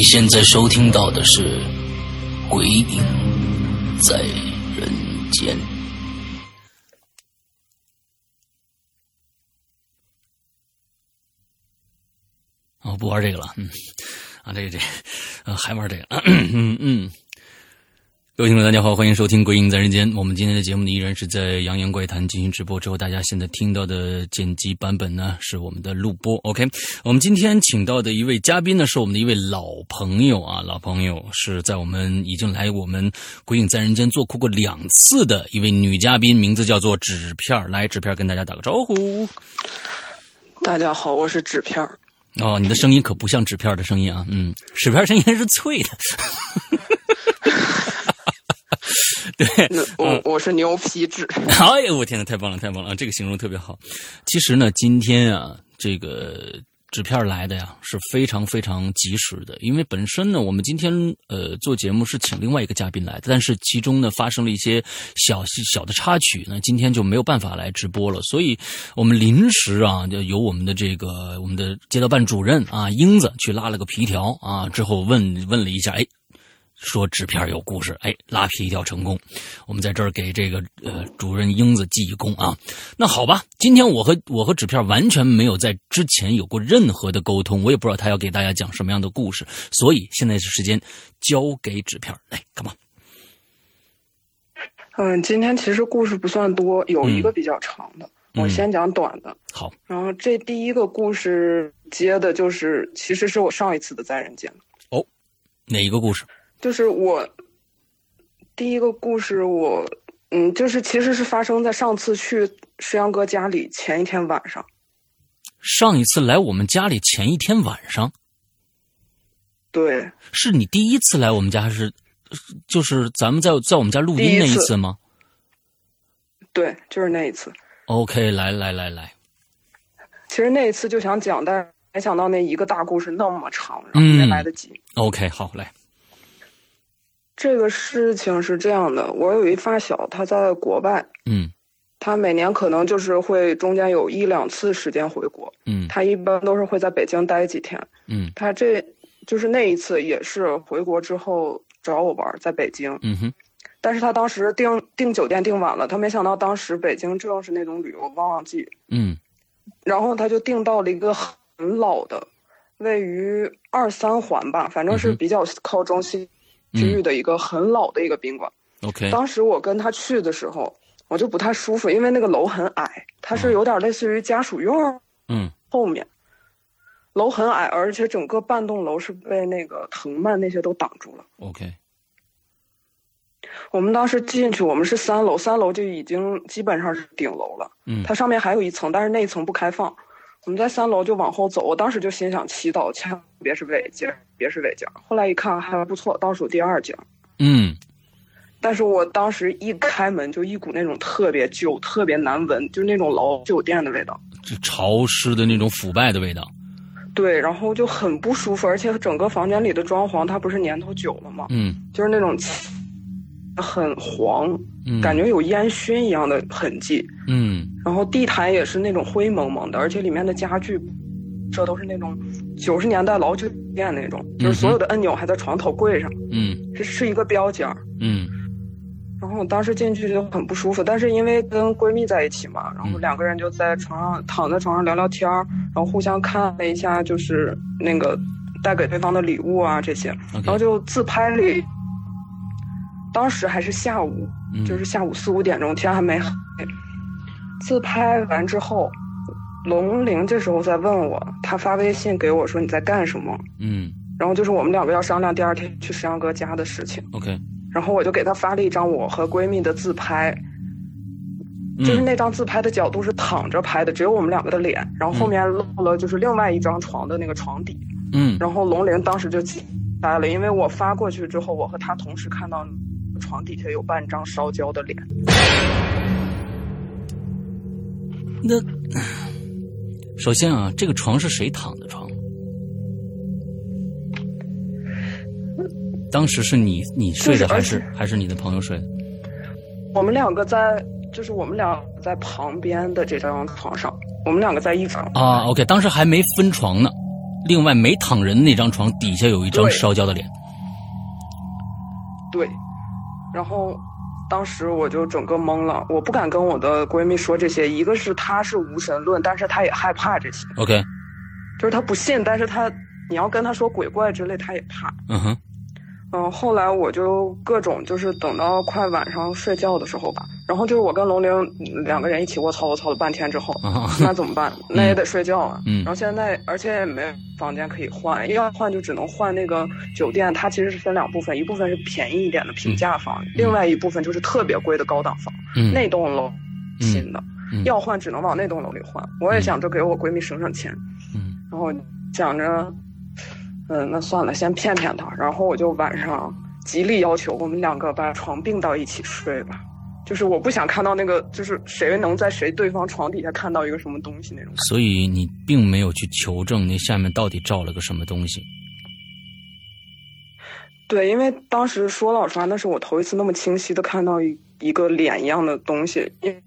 你现在收听到的是《鬼影在人间》。哦，不玩这个了，嗯，啊，这个这，呃，还玩这个，嗯嗯。各位听众，大家好，欢迎收听《鬼影在人间》。我们今天的节目呢，依然是在《扬言怪谈》进行直播之后，大家现在听到的剪辑版本呢，是我们的录播。OK，我们今天请到的一位嘉宾呢，是我们的一位老朋友啊，老朋友是在我们已经来我们《鬼影在人间》做客过两次的一位女嘉宾，名字叫做纸片来，纸片跟大家打个招呼。大家好，我是纸片哦，你的声音可不像纸片的声音啊，嗯，纸片声音是脆的。对，我我是牛皮纸。哎呀，我天呐，太棒了，太棒了！这个形容特别好。其实呢，今天啊，这个纸片来的呀是非常非常及时的，因为本身呢，我们今天呃做节目是请另外一个嘉宾来的，但是其中呢发生了一些小小的插曲，那今天就没有办法来直播了，所以我们临时啊，就由我们的这个我们的街道办主任啊英子去拉了个皮条啊，之后问问了一下，哎。说纸片有故事，哎，拉皮一条成功。我们在这儿给这个呃主任英子记一功啊。那好吧，今天我和我和纸片完全没有在之前有过任何的沟通，我也不知道他要给大家讲什么样的故事，所以现在是时间交给纸片来干嘛？嗯，今天其实故事不算多，有一个比较长的，我先讲短的。好，然后这第一个故事接的就是，其实是我上一次的在人间。哦，哪一个故事？就是我第一个故事，我嗯，就是其实是发生在上次去石阳哥家里前一天晚上。上一次来我们家里前一天晚上，对，是你第一次来我们家，还是就是咱们在在我们家录音那一次吗？对，就是那一次。OK，来来来来，其实那一次就想讲，但是没想到那一个大故事那么长，然后没来得及。OK，好，来。这个事情是这样的，我有一发小，他在国外，嗯，他每年可能就是会中间有一两次时间回国，嗯，他一般都是会在北京待几天，嗯，他这就是那一次也是回国之后找我玩，在北京，嗯哼，但是他当时订订酒店订晚了，他没想到当时北京正是那种旅游旺旺季，嗯，然后他就订到了一个很老的，位于二三环吧，反正是比较靠中心。区域的一个很老的一个宾馆。OK，当时我跟他去的时候，我就不太舒服，因为那个楼很矮，它是有点类似于家属院。嗯，后面楼很矮，而且整个半栋楼是被那个藤蔓那些都挡住了。OK，我们当时进去，我们是三楼，三楼就已经基本上是顶楼了。嗯，它上面还有一层，但是那一层不开放。我们在三楼就往后走，我当时就心想祈祷，千万别是尾景，别是尾景。后来一看还不错，倒数第二景。嗯，但是我当时一开门就一股那种特别旧、特别难闻，就是那种老酒店的味道，就潮湿的那种腐败的味道。对，然后就很不舒服，而且整个房间里的装潢它不是年头久了吗？嗯，就是那种。很黄，感觉有烟熏一样的痕迹。嗯，然后地毯也是那种灰蒙蒙的，而且里面的家具，这都是那种九十年代老酒店那种，就是所有的按钮还在床头柜上。嗯，这是一个标间。嗯，然后我当时进去就很不舒服，但是因为跟闺蜜在一起嘛，然后两个人就在床上躺在床上聊聊天然后互相看了一下，就是那个带给对方的礼物啊这些，然后就自拍了。当时还是下午，就是下午四五点钟，天还没黑。自拍完之后，龙玲这时候在问我，他发微信给我说你在干什么？嗯然后就是我们两个要商量第二天去石阳哥家的事情。，OK，然后我就给他发了一张我和闺蜜的自拍，嗯就是那张自拍的角度是躺着拍的，只有我们两个的脸，然后后面露了就是另外一张床的那个床底。嗯然后龙玲当时就惊呆了，因为我发过去之后，我和她同时看到床底下有半张烧焦的脸。那首先啊，这个床是谁躺的床？当时是你你睡的，还是还是你的朋友睡的？我们两个在，就是我们俩在旁边的这张床上，我们两个在一张。啊，OK，当时还没分床呢。另外没躺人那张床底下有一张烧焦的脸。对，然后当时我就整个懵了，我不敢跟我的闺蜜说这些，一个是她是无神论，但是她也害怕这些，OK，就是她不信，但是她你要跟她说鬼怪之类，她也怕。嗯哼，嗯，后来我就各种就是等到快晚上睡觉的时候吧，然后就是我跟龙玲两个人一起卧槽卧槽了半天之后，啊，那怎么办？那也得睡觉啊。嗯然后现在而且也没有房间可以换，要换就只能换那个酒店，它其实是分两部分，一部分是便宜一点的平价房，另外一部分就是特别贵的高档房。嗯，那栋楼嗯新的，嗯要换只能往那栋楼里换。我也想着给我闺蜜省省钱，嗯然后想着，嗯，那算了，先骗骗他。然后我就晚上极力要求我们两个把床并到一起睡吧。就是我不想看到那个，就是谁能在谁对方床底下看到一个什么东西那种。所以你并没有去求证那下面到底照了个什么东西。对，因为当时说老实话，那是我头一次那么清晰的看到一一个脸一样的东西，因为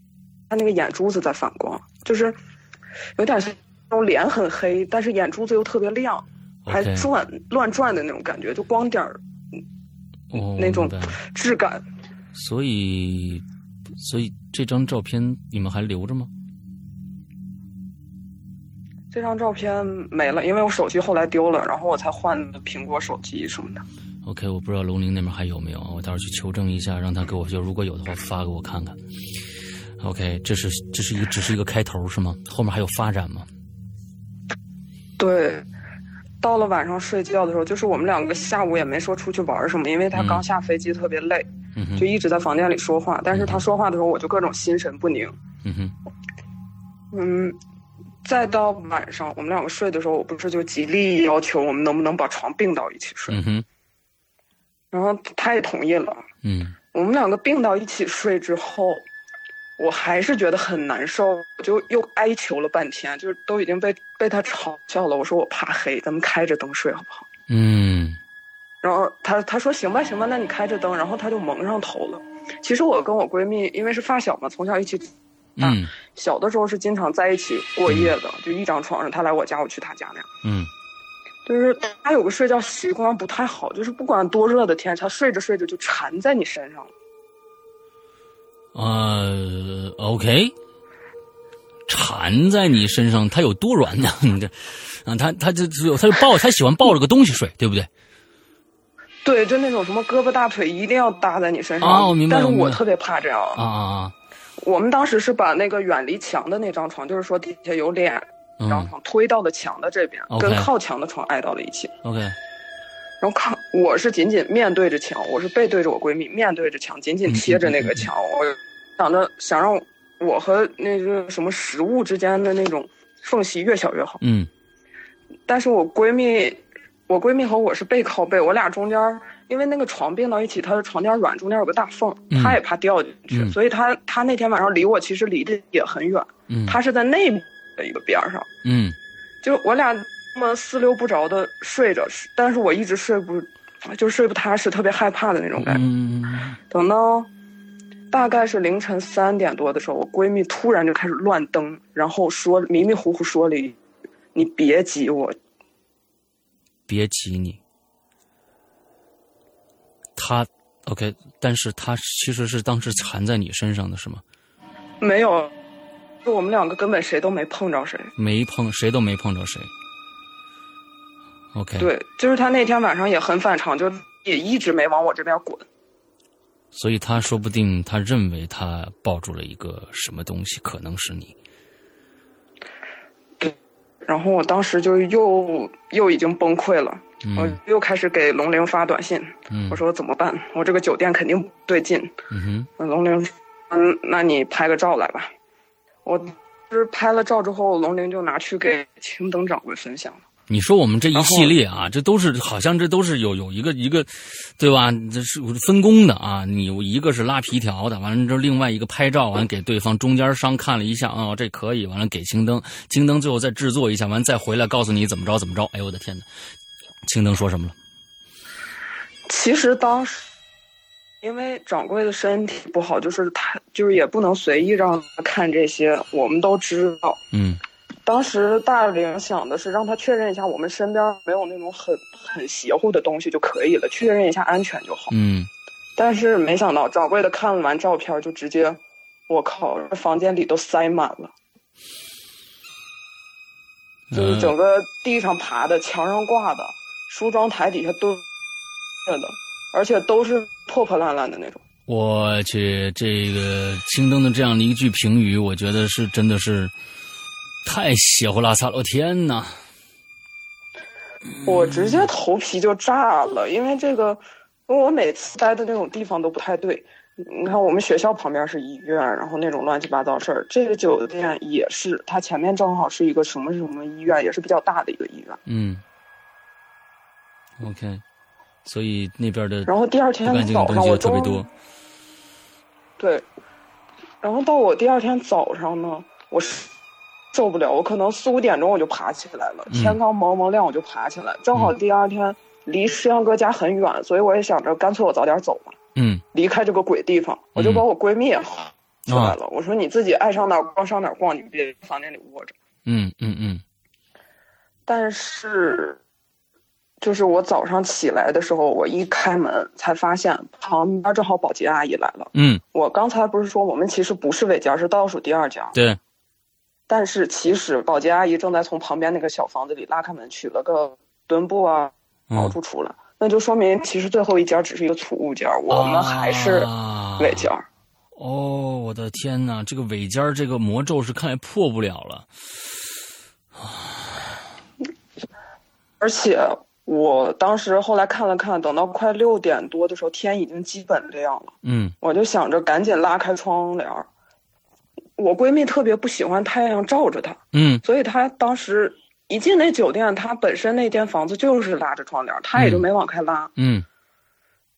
他那个眼珠子在反光，就是有点像那种脸很黑，但是眼珠子又特别亮，还转乱转的那种感觉，就光点儿哦，那种质感。所以，所以这张照片你们还留着吗？这张照片没了，因为我手机后来丢了，然后我才换的苹果手机什么的。OK，我不知道龙陵那边还有没有，我待会儿去求证一下，让他给我就如果有的话发给我看看。OK，这是这是一个只是一个开头是吗？后面还有发展吗？对，到了晚上睡觉的时候，就是我们两个下午也没说出去玩什么，因为他刚下飞机特别累，嗯就一直在房间里说话。但是他说话的时候，我就各种心神不宁。嗯哼嗯，再到晚上我们两个睡的时候，我不是就极力要求我们能不能把床并到一起睡，嗯哼然后他也同意了。嗯我们两个并到一起睡之后，我还是觉得很难受，我就又哀求了半天，就是都已经被被他嘲笑了。我说我怕黑，咱们开着灯睡好不好？嗯然后他他说行吧行吧，那你开着灯，然后他就蒙上头了。其实我跟我闺蜜因为是发小嘛，从小一起，嗯小的时候是经常在一起过夜的，就一张床上，他来我家，我去他家那样。嗯就是他有个睡觉习惯不太好，就是不管多热的天，他睡着睡着就缠在你身上了。呃，OK，缠在你身上，它有多软呢？你这啊，他他就只有他就抱他喜欢抱着个东西睡，对不对？对，就那种什么胳膊大腿一定要搭在你身上。啊我明白但是我特别怕这样。啊啊啊！我们当时是把那个远离墙的那张床，就是说底下有脸那张嗯床推到了墙的这边跟靠墙的床挨到了一起。，OK，然后靠，我是紧紧面对着墙，我是背对着我闺蜜，面对着墙，紧紧贴着那个墙。我想着想让我和那个什么食物之间的那种缝隙越小越好。嗯但是我闺蜜，我闺蜜和我是背靠背，我俩中间，因为那个床并到一起，她的床垫软，中间有个大缝，嗯她也怕掉进去，嗯所以她她那天晚上离我其实离得也很远，嗯她是在那边的一个边儿上，嗯就我俩那么四溜不着的睡着，但是我一直睡不，就睡不踏实，特别害怕的那种感觉。嗯等到大概是凌晨三点多的时候，我闺蜜突然就开始乱蹬，然后说迷迷糊糊说了一句：“你别挤我。”别挤你。他 OK，但是他其实是当时缠在你身上的是吗？没有，就我们两个根本谁都没碰着谁。没碰，谁都没碰着谁。OK，，对，就是他那天晚上也很反常，就也一直没往我这边滚。所以他说不定他认为他抱住了一个什么东西，可能是你。对然后我当时就又又已经崩溃了，我嗯又开始给龙玲发短信，嗯我说怎么办？我这个酒店肯定不对劲。嗯哼龙玲说，嗯，那你拍个照来吧。我就是拍了照之后，龙玲就拿去给青灯掌柜分享了。你说我们这一系列啊，这都是好像这都是有有一个一个，对吧？这是分工的啊。你一个是拉皮条的，完了之后另外一个拍照，完了给对方中间商看了一下，哦，这可以，完了给青灯，青灯最后再制作一下，完了再回来告诉你怎么着怎么着。哎呦我的天哪！青灯说什么了？其实当时，因为掌柜的身体不好，就是他就是也不能随意让他看这些，我们都知道。嗯当时大玲想的是让他确认一下我们身边没有那种很很邪乎的东西就可以了，确认一下安全就好。嗯但是没想到掌柜的看完照片就直接，我靠，房间里都塞满了，就是嗯整个地上爬的、墙上挂的、梳妆台底下都着的，而且都是破破烂烂的那种。我去，这个青灯的这样的一句评语，我觉得是真的是太邪乎拉撒了！我天哪！我直接头皮就炸了，因为这个，因为我每次待的那种地方都不太对。你看，我们学校旁边是医院，然后那种乱七八糟事儿。这个酒店也是，它前面正好是一个什么什么医院，也是比较大的一个医院。嗯，OK，所以那边的然后第二天早上，我特别多。对，然后到我第二天早上呢，我是受不了，我可能四五点钟我就爬起来了，嗯天刚蒙蒙亮我就爬起来，正好第二天离石阳哥家很远，所以我也想着干脆我早点走吧，嗯离开这个鬼地方，我就把我闺蜜也喊出啊来了，我说你自己爱上哪儿逛上哪儿逛，你别房间里窝着。嗯嗯嗯但是，就是我早上起来的时候，我一开门才发现旁边正好保洁阿姨来了。嗯，我刚才不是说我们其实不是尾间，是倒数第二间。对，但是其实保洁阿姨正在从旁边那个小房子里拉开门取了个墩布啊、毛嗯，主出来，那就说明其实最后一间只是一个储物间，我们还是啊尾间。哦，我的天哪，这个尾尖儿这个魔咒是看来破不了了。而且我当时后来看了看，等到快六点多的时候，天已经基本亮了。嗯我就想着赶紧拉开窗帘儿。我闺蜜特别不喜欢太阳照着她，嗯所以她当时一进那酒店，她本身那间房子就是拉着窗帘，她也就没往开拉。嗯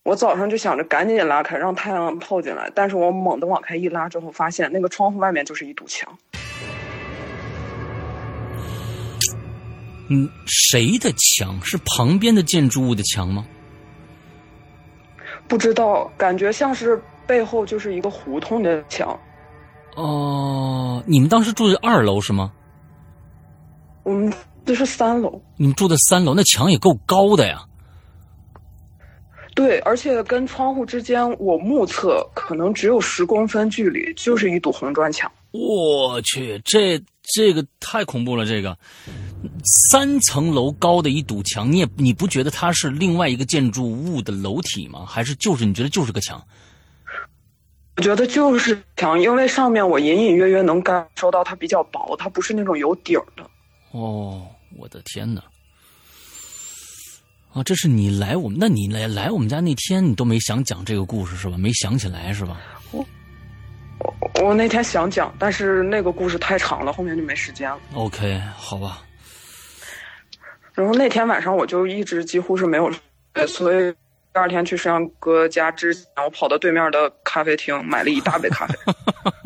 我早上就想着赶紧拉开，让太阳透进来，但是我猛地往开一拉之后，发现那个窗户外面就是一堵墙。嗯，谁的墙？是旁边的建筑物的墙吗？不知道，感觉像是背后就是一个胡同的墙。哦，你们当时住的二楼是吗？我们这是三楼，你们住的三楼，那墙也够高的呀。对，而且跟窗户之间，我目测可能只有十公分距离，就是一堵红砖墙。我去，这这个太恐怖了！这个三层楼高的一堵墙，你也你不觉得它是另外一个建筑物的楼体吗？还是就是你觉得就是个墙？我觉得就是墙，因为上面我隐隐约约能感受到它比较薄，它不是那种有底儿的。哦，我的天哪！啊，这是你来我们，那你来来我们家那天，你都没想讲这个故事是吧？没想起来是吧？我我那天想讲，但是那个故事太长了，后面就没时间了。OK，好吧。然后那天晚上我就一直几乎是没有睡，所以第二天去石阳哥家之前，我跑到对面的咖啡厅买了一大杯咖啡。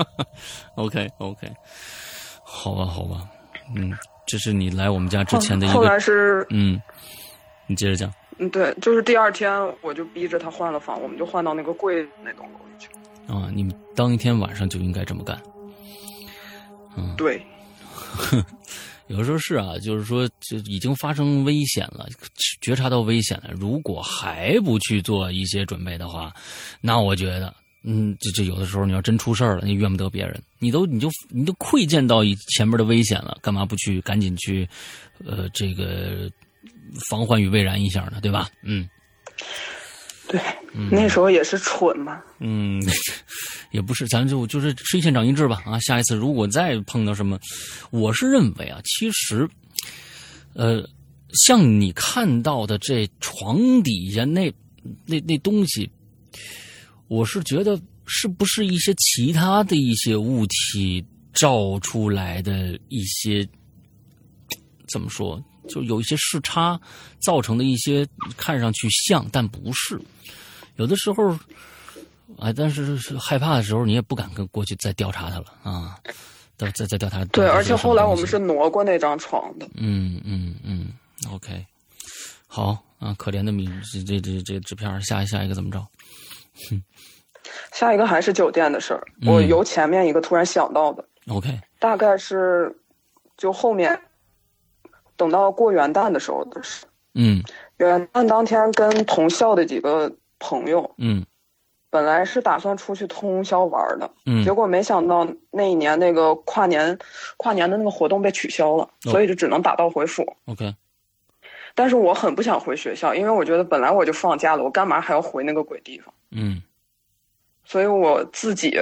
OK OK，好吧好吧，嗯，这是你来我们家之前的一个后来个，是，嗯，你接着讲。嗯，对，就是第二天我就逼着他换了房，我们就换到那个贵那栋楼里去。啊，你们当一天晚上就应该这么干。嗯对，有时候是啊，就是说，就已经发生危险了，觉察到危险了，如果还不去做一些准备的话，那我觉得，嗯，这这有的时候你要真出事儿了，你怨不得别人，你都你就你都窥见到前面的危险了，干嘛不去赶紧去，呃，这个防患于未然一下呢？对吧？嗯对，那时候也是蠢嘛。嗯，也不是，咱就就是吃一堑长一智吧啊！下一次如果再碰到什么，我是认为啊，其实呃，像你看到的这床底下那那那东西，我是觉得是不是一些其他的一些物体照出来的一些怎么说？就有一些视差造成的一些看上去像，但不是。有的时候，哎，但是害怕的时候，你也不敢跟过去再调查他了啊。再再再调查。对，而且后来我们是挪过那张床的。嗯嗯嗯，OK，好啊，可怜的米这这这这纸片，下下一个怎么着？哼，下一个还是酒店的事儿，我由前面一个突然想到的。OK，大概是就后面。等到过元旦的时候的事。嗯，元旦当天跟同校的几个朋友，嗯，本来是打算出去通宵玩的，嗯，结果没想到那一年那个跨年，跨年的那个活动被取消了，所以就只能打道回府。OK，但是我很不想回学校，因为我觉得本来我就放假了，我干嘛还要回那个鬼地方？嗯，所以我自己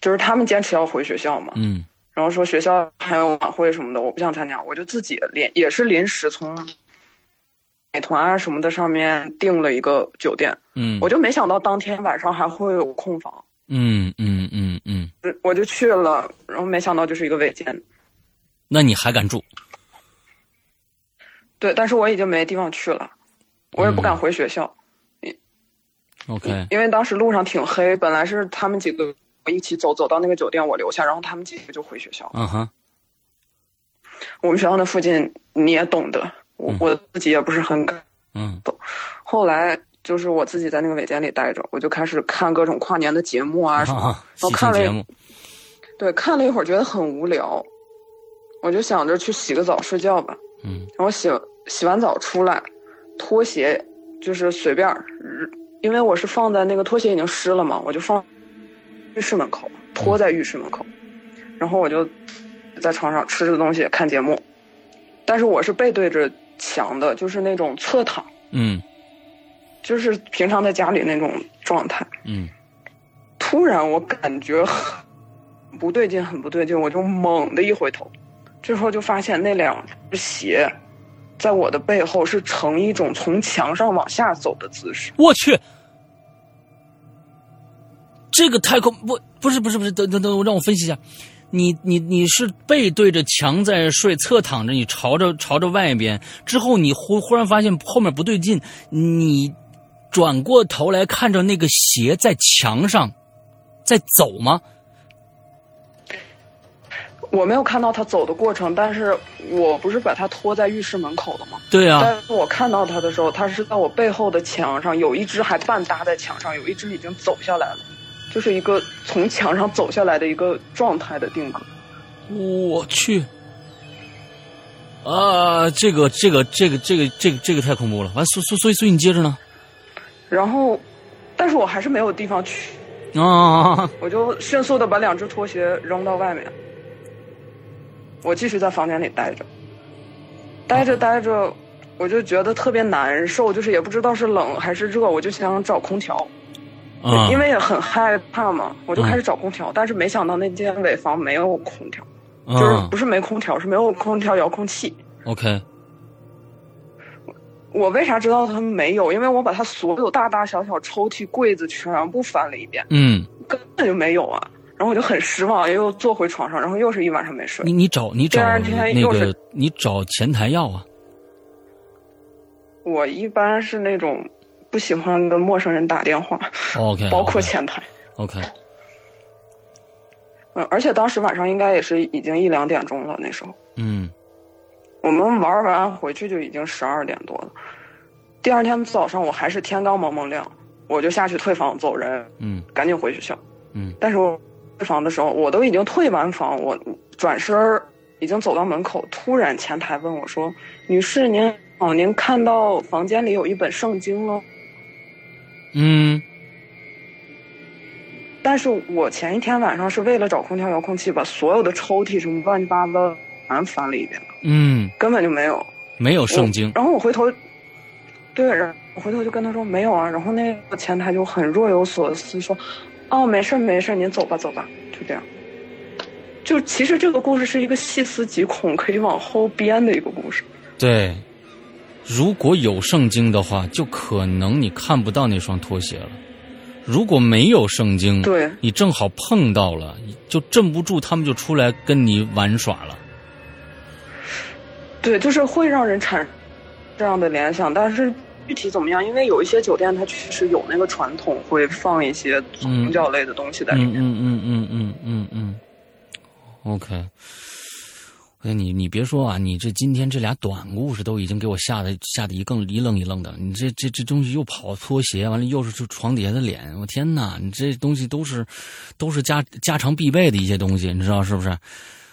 就是他们坚持要回学校嘛，嗯。然后说学校还有晚会什么的，我不想参加，我就自己临也是临时从美团啊什么的上面订了一个酒店。嗯，我就没想到当天晚上还会有空房。嗯嗯嗯嗯，我就去了，然后没想到就是一个违建。那你还敢住？对，但是我已经没地方去了，我也不敢回学校。嗯 OK，因为当时路上挺黑，本来是他们几个。一起走走到那个酒店，我留下，然后他们几个就回学校。嗯哼，我们学校那附近你也懂得，我我自己也不是很敢。嗯，后来就是我自己在那个尾间里待着，我就开始看各种跨年的节目啊什么。然后看了，对，看了一会儿觉得很无聊，我就想着去洗个澡睡觉吧。嗯，然后洗洗完澡出来，拖鞋就是随便，因为我是放在那个拖鞋已经湿了嘛，我就放。浴室门口，拖在浴室门口，然后我就在床上吃着东西看节目，但是我是背对着墙的，就是那种侧躺，嗯，就是平常在家里那种状态，嗯，突然我感觉不对劲，很不对劲，我就猛地一回头，这时候就发现那两只鞋在我的背后是呈一种从墙上往下走的姿势，我去。这个太空不不是不是不是等等等，让我分析一下，你你你是背对着墙在睡，侧躺着，你朝着朝着外边，之后你忽忽然发现后面不对劲，你转过头来看着那个鞋在墙上在走吗？我没有看到他走的过程，但是我不是把他拖在浴室门口了吗？对啊。但是我看到他的时候，他是在我背后的墙上，有一只还半搭在墙上，有一只已经走下来了。就是一个从墙上走下来的一个状态的定格，我去，啊，这个这个这个这个这个这个太恐怖了！完，所所所以所以你接着呢？然后，但是我还是没有地方去啊！我就迅速的把两只拖鞋扔到外面，我继续在房间里待着，待着待着，我就觉得特别难受，就是也不知道是冷还是热，我就想找空调。因为也很害怕嘛，我就开始找空调，但是没想到那间尾房没有空调，就是不是没空调，是没有空调遥控器。OK。我为啥知道它没有？因为我把他所有大大小小抽屉、柜子全部翻了一遍，嗯，根本就没有啊。然后我就很失望，又坐回床上，然后又是一晚上没睡。你你找你找那个你找前台要啊。我一般是那种。不喜欢跟陌生人打电话，OK，包括前台，OK。嗯，而且当时晚上应该也是已经一两点钟了，那时候，嗯，我们玩完回去就已经十二点多了。第二天早上我还是天刚蒙蒙亮，我就下去退房走人，嗯，赶紧回学校，嗯。但是我退房的时候，我都已经退完房，我转身已经走到门口，突然前台问我说：“女士，您好，您看到房间里有一本圣经了？”嗯，但是我前一天晚上是为了找空调遥控器，把所有的抽屉什么乱七八糟全翻了一遍嗯，根本就没有，没有圣经。然后我回头，对，然后我回头就跟他说没有啊。然后那个前台就很若有所思说：“哦，没事没事，您走吧走吧。”就这样。就其实这个故事是一个细思极恐，可以往后编的一个故事。对，如果有圣经的话，就可能你看不到那双拖鞋了；如果没有圣经，对你正好碰到了，就镇不住，他们就出来跟你玩耍了。对，就是会让人产这样的联想，但是具体怎么样？因为有一些酒店它确实有那个传统，会放一些宗教类的东西在里嗯面。嗯嗯嗯嗯嗯嗯，OK。哎，你你别说啊，你这今天这俩短故事都已经给我吓得吓得一更一愣一愣的。你这这这东西又跑拖鞋，完了又是这床底下的脸，我天哪！你这东西都是都是家家常必备的一些东西，你知道是不是？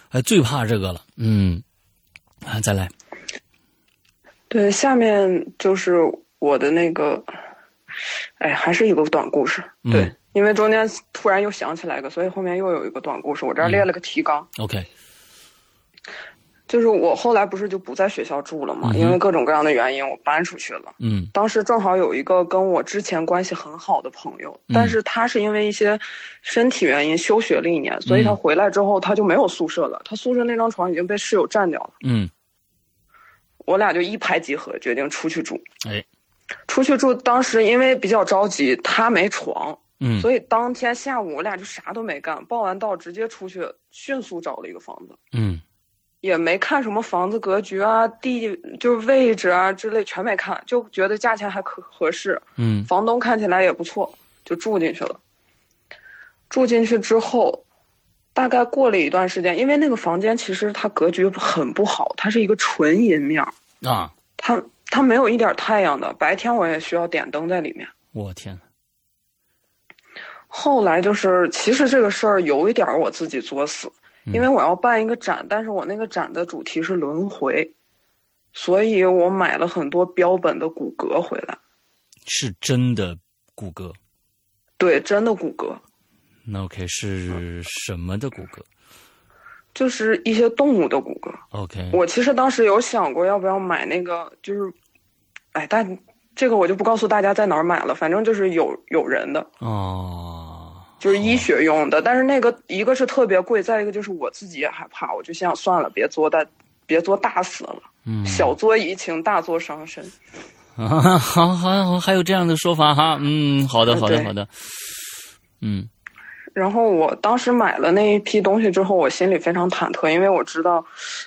哎，最怕这个了。嗯，啊，再来。对，下面就是我的那个，哎，还是一个短故事。对，嗯因为中间突然又想起来一个，所以后面又有一个短故事。我这儿列了个提纲。OK，就是我后来不是就不在学校住了嘛，嗯因为各种各样的原因，我搬出去了。嗯当时正好有一个跟我之前关系很好的朋友，嗯但是他是因为一些身体原因休学了一年，所以他嗯回来之后他就没有宿舍了，他宿舍那张床已经被室友占掉了。嗯我俩就一拍即合，决定出去住。哎，出去住，当时因为比较着急，他没床，嗯所以当天下午我俩就啥都没干，报完到直接出去，迅速找了一个房子。嗯也没看什么房子格局啊、地就是位置啊之类，全没看，就觉得价钱还可合适，嗯房东看起来也不错，就住进去了。住进去之后，大概过了一段时间，因为那个房间其实它格局很不好，它是一个纯阴面儿，啊，它它没有一点太阳的，白天我也需要点灯在里面。我天，后来就是，其实这个事儿有一点儿我自己作死，因为我要办一个展，但是我那个展的主题是轮回，所以我买了很多标本的骨骼回来。是真的骨骼。对，真的骨骼，那 OK 是什么的骨骼就是一些动物的骨骼。？OK，我其实当时有想过要不要买那个，就是，哎，但这个我就不告诉大家在哪儿买了，反正就是有有人的，哦，就是医学用的。但是那个一个是特别贵，再一个就是我自己也害怕，我就想算了，别作大，别作大死了，嗯，小作怡情，大作伤身。啊，好好好，还有这样的说法哈，嗯，好的，好的，好的，嗯然后我当时买了那一批东西之后，我心里非常忐忑，因为我知道，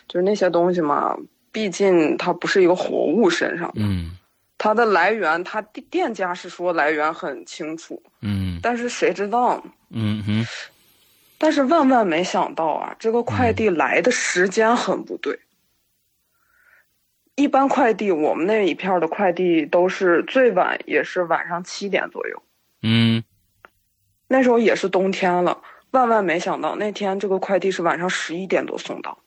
就是那些东西嘛，毕竟它不是一个活物身上，嗯它的来源，它店店家是说来源很清楚，嗯但是谁知道？嗯哼，但是万万没想到啊，这个快递来的时间很不对。一般快递，我们那一片的快递都是最晚也是晚上七点左右，嗯那时候也是冬天了。万万没想到，那天这个快递是晚上十一点多送到。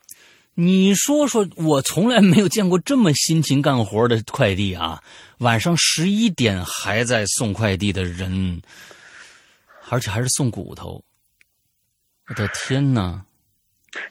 你说说，我从来没有见过这么辛勤干活的快递啊！晚上十一点还在送快递的人，而且还是送骨头，我的天呐！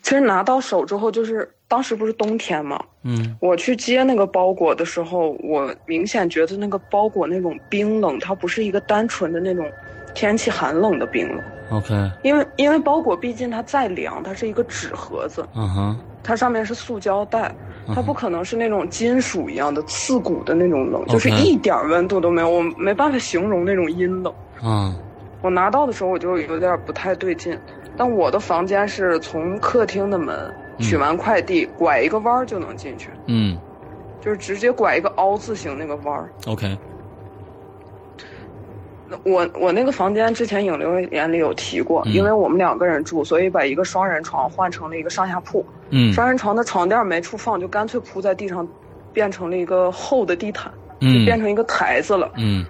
其实拿到手之后，就是当时不是冬天嘛，嗯我去接那个包裹的时候，我明显觉得那个包裹那种冰冷，它不是一个单纯的那种天气寒冷的冰冷。，OK，因为因为包裹毕竟它再凉，它是一个纸盒子，嗯哼，它上面是塑胶袋，嗯它不可能是那种金属一样的刺骨的那种冷就是一点温度都没有，我没办法形容那种阴冷。嗯。我拿到的时候我就有点不太对劲，但我的房间是从客厅的门取完快递，拐一个弯儿就能进去，嗯。就是直接拐一个凹字形那个弯儿。，OK，我我那个房间之前影流眼里有提过，嗯因为我们两个人住，所以把一个双人床换成了一个上下铺。嗯双人床的床垫没处放，就干脆铺在地上，变成了一个厚的地毯，嗯变成一个台子了。嗯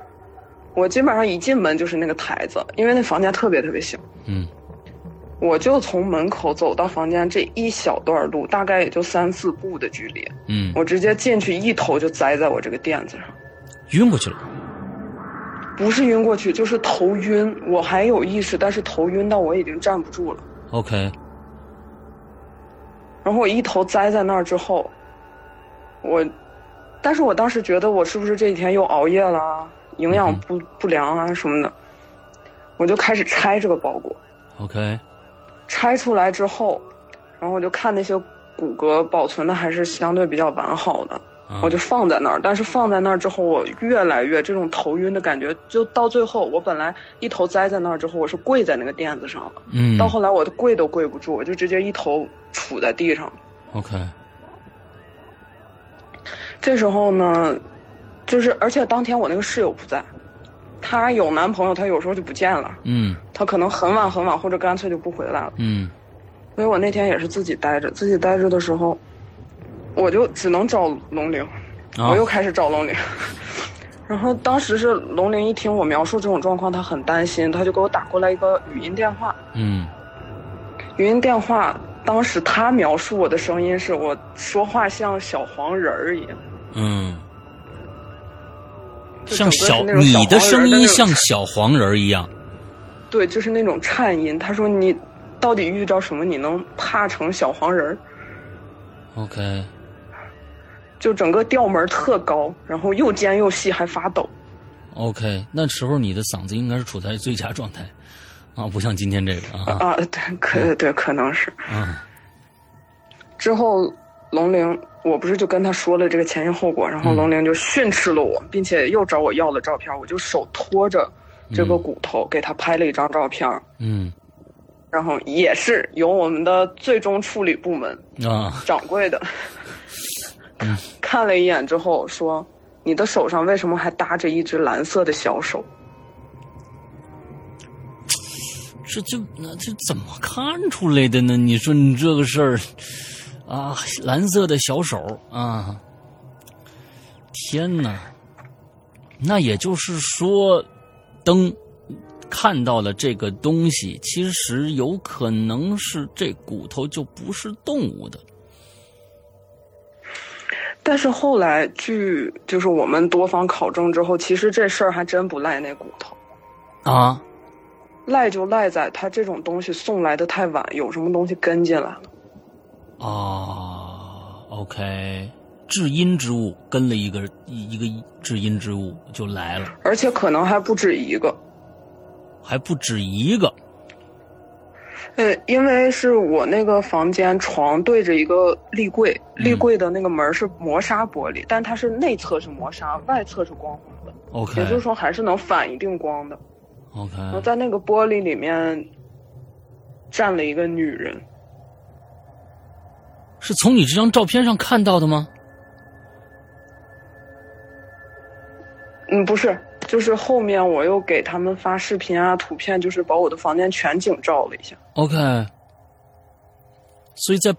我基本上一进门就是那个台子，因为那房间特别特别小，嗯我就从门口走到房间这一小段路，大概也就三四步的距离，嗯，我直接进去一头就栽在我这个垫子上，晕过去了。不是晕过去就是头晕，我还有意识，但是头晕到我已经站不住了。OK，然后我一头栽在那儿之后，我，但是我当时觉得我是不是这几天又熬夜了啊，营养不不良啊什么的，我就开始拆这个包裹。OK，拆出来之后，然后我就看那些骨骼保存的还是相对比较完好的，啊我就放在那儿。但是放在那儿之后，我越来越这种头晕的感觉，就到最后，我本来一头栽在那儿之后，我是跪在那个垫子上了，嗯到后来我的跪都跪不住，我就直接一头杵在地上。，OK，这时候呢，就是而且当天我那个室友不在，她有男朋友，她有时候就不见了，嗯她可能很晚很晚，或者干脆就不回来了。嗯所以我那天也是自己待着，自己待着的时候，我就只能找龙玲，啊我又开始找龙玲。然后当时是龙玲一听我描述这种状况，她很担心，她就给我打过来一个语音电话。嗯语音电话当时她描述我的声音是我说话像小黄人儿一样，嗯，像小你的声音像小黄人儿一样，对，就是那种颤音。她说你到底遇着什么，你能怕成小黄人儿？OK，就整个调门儿特高，然后又尖又细，还发抖。OK，那时候你的嗓子应该是处在最佳状态，啊，不像今天这个啊，啊，对，可对，可能是。啊，之后龙玲，我不是就跟他说了这个前因后果，然后嗯。龙玲就训斥了我，并且又找我要了照片，我就手托着这个骨头给他拍了一张照片，嗯。然后也是由我们的最终处理部门啊，掌柜的 看了一眼之后说：“你的手上为什么还搭着一只蓝色的小手？”这就那这怎么看出来的呢？你说你这个事儿啊，蓝色的小手啊，天哪！那也就是说，灯看到了这个东西，其实有可能是这骨头就不是动物的。但是后来据就是我们多方考证之后，其实这事儿还真不赖那骨头。啊，赖就赖在他这种东西送来的太晚，有什么东西跟进来了。啊，OK，至阴之物跟了一个一一个至阴之物就来了，而且可能还不止一个。还不止一个。呃，因为是我那个房间床对着一个立柜，嗯立柜的那个门是磨砂玻璃，但它是内侧是磨砂，外侧是光滑的，OK，也就是说还是能反一定光的。OK，然后在那个玻璃里面站了一个女人，是从你这张照片上看到的吗？嗯，不是，就是后面我又给他们发视频啊、图片，就是把我的房间全景照了一下。OK，所以在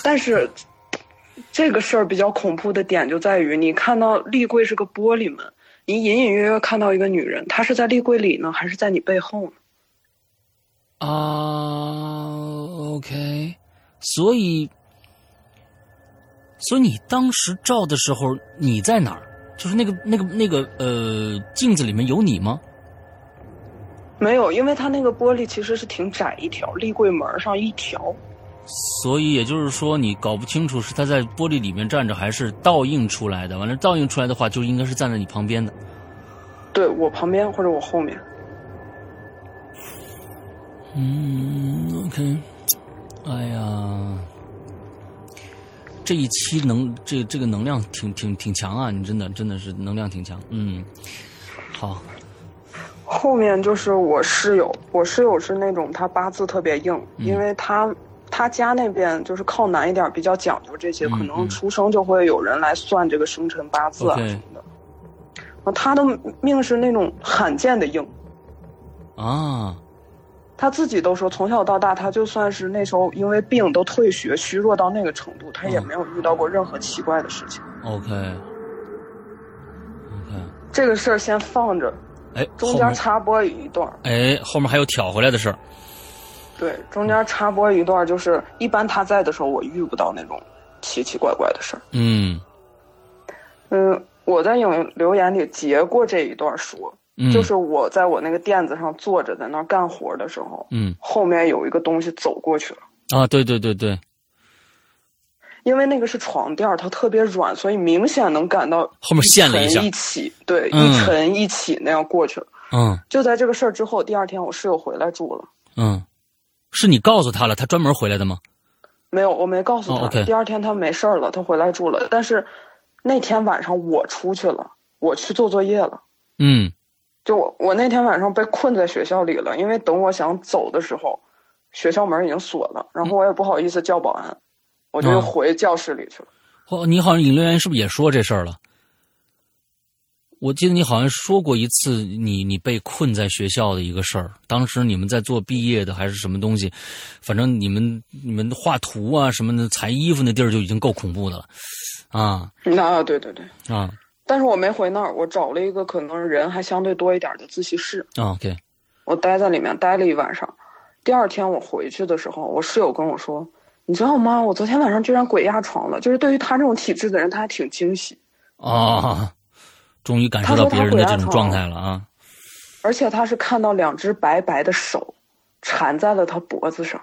但是这个事儿比较恐怖的点就在于，你看到立柜是个玻璃门，你隐隐约约看到一个女人，她是在立柜里呢，还是在你背后呢？啊，OK，所以，所以你当时照的时候，你在哪儿？就是那个那个那个呃，镜子里面有你吗？没有，因为它那个玻璃其实是挺窄一条，立柜门上一条。所以也就是说，你搞不清楚是他在玻璃里面站着，还是倒映出来的。完了，倒映出来的话，就应该是站在你旁边的。对我旁边或者我后面，嗯，OK，哎呀，这一期能这这个能量挺挺挺强啊！你真的真的是能量挺强。嗯，好，后面就是我室友，我室友是那种他八字特别硬，嗯因为他他家那边就是靠南一点，比较讲究这些，嗯可能嗯出生就会有人来算这个生辰八字啊什么的。啊，他的命是那种罕见的硬，啊，他自己都说从小到大，他就算是那时候因为病都退学虚弱到那个程度，他也嗯没有遇到过任何奇怪的事情。OK，OK，、这个事儿先放着，哎，中间插播一段儿。哎后面还有挑回来的事儿。对，中间插播一段，就是一般他在的时候，我遇不到那种奇奇怪怪的事儿。嗯嗯，我在影留言里截过这一段说，嗯，就是我在我那个垫子上坐着，在那儿干活的时候，嗯后面有一个东西走过去了。啊，对对对对，因为那个是床垫儿，它特别软，所以明显能感到后面陷了一下一起，对，嗯一沉一起那样过去了。嗯就在这个事儿之后，第二天我室友回来住了，嗯，是你告诉他了，他专门回来的吗？没有，我没告诉他。第二天他没事儿了，他回来住了。但是那天晚上我出去了，我去做作业了。嗯就我我那天晚上被困在学校里了，因为等我想走的时候，学校门已经锁了，然后我也不好意思叫保安，我就回教室里去了。哦，你好像引流员是不是也说这事儿了？我记得你好像说过一次你，你被困在学校的一个事儿。当时你们在做毕业的还是什么东西，反正你们你们画图啊什么的，裁衣服那地儿就已经够恐怖的了，啊那对对对，啊但是我没回那儿，我找了一个可能人还相对多一点的自习室，啊，OK，我待在里面待了一晚上。第二天我回去的时候，我室友跟我说：“你知道吗？我昨天晚上居然鬼压床了。”就是对于他这种体质的人，他还挺惊喜。啊，终于感受到别人的这种状态了啊！而且他是看到两只白白的手缠在了他脖子上。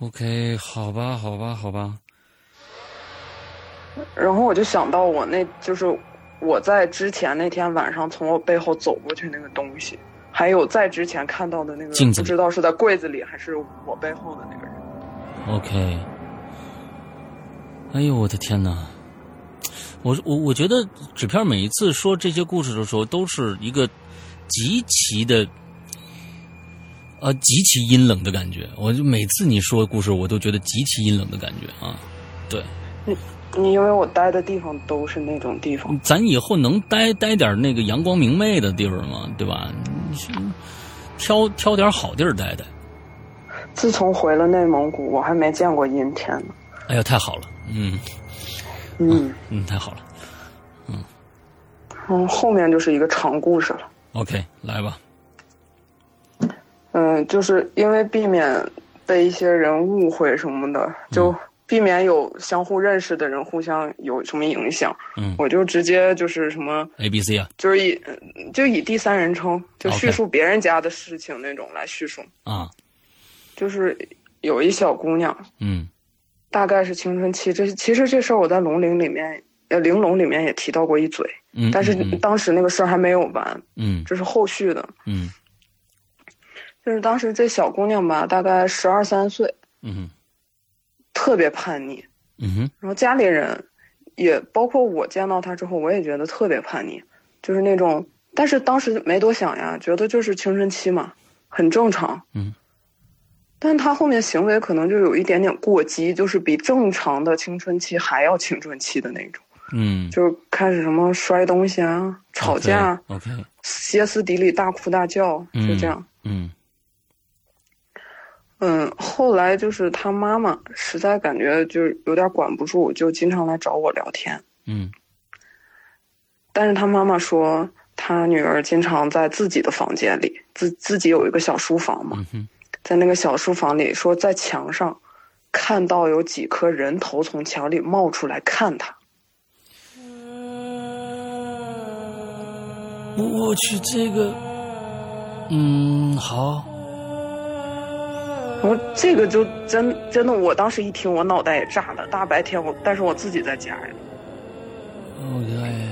OK，好吧，好吧，好吧，然后我就想到我那就是我在之前那天晚上从我背后走过去那个东西，还有在之前看到的那个镜子不知道是在柜子里还是我背后的那个人。OK，哎呦我的天哪！我我我觉得纸片每一次说这些故事的时候，都是一个极其的，呃，极其阴冷的感觉。我就每次你说故事，我都觉得极其阴冷的感觉啊。对，你因为我待的地方都是那种地方，咱以后能待待点那个阳光明媚的地方吗？对吧？你挑挑点好地儿待待。自从回了内蒙古，我还没见过阴天呢。哎呀，太好了，嗯嗯，嗯，太好了。嗯，后面就是一个长故事了。OK，来吧。嗯，就是因为避免被一些人误会什么的，就避免有相互认识的人互相有什么影响，嗯。我就直接就是什么，，A B C 啊。就是以嗯就以第三人称，就叙述别人家的事情那种来叙述。啊，就是有一小姑娘，嗯。大概是青春期，这其实这事儿我在龙陵里面，呃，玲珑里面也提到过一嘴，嗯，但是当时那个事儿还没有完，嗯。这是后续的。嗯。就是当时这小姑娘吧，大概十二三岁，嗯哼特别叛逆，嗯哼然后家里人也包括我见到他之后，我也觉得特别叛逆，就是那种，但是当时没多想呀，觉得就是青春期嘛，很正常。嗯。但他后面行为可能就有一点点过激，就是比正常的青春期还要青春期的那种，嗯，就是开始什么摔东西啊、吵架、OK，歇斯底里、大哭大叫，就这样。嗯嗯，后来就是他妈妈实在感觉就是有点管不住，就经常来找我聊天。嗯但是他妈妈说，他女儿经常在自己的房间里，自自己有一个小书房嘛，嗯哼在那个小书房里，说在墙上看到有几颗人头从墙里冒出来看他。我我去这个，嗯好，然后这个就真真的，我当时一听，我脑袋也炸了。大白天我，但是我自己在家呀，OK，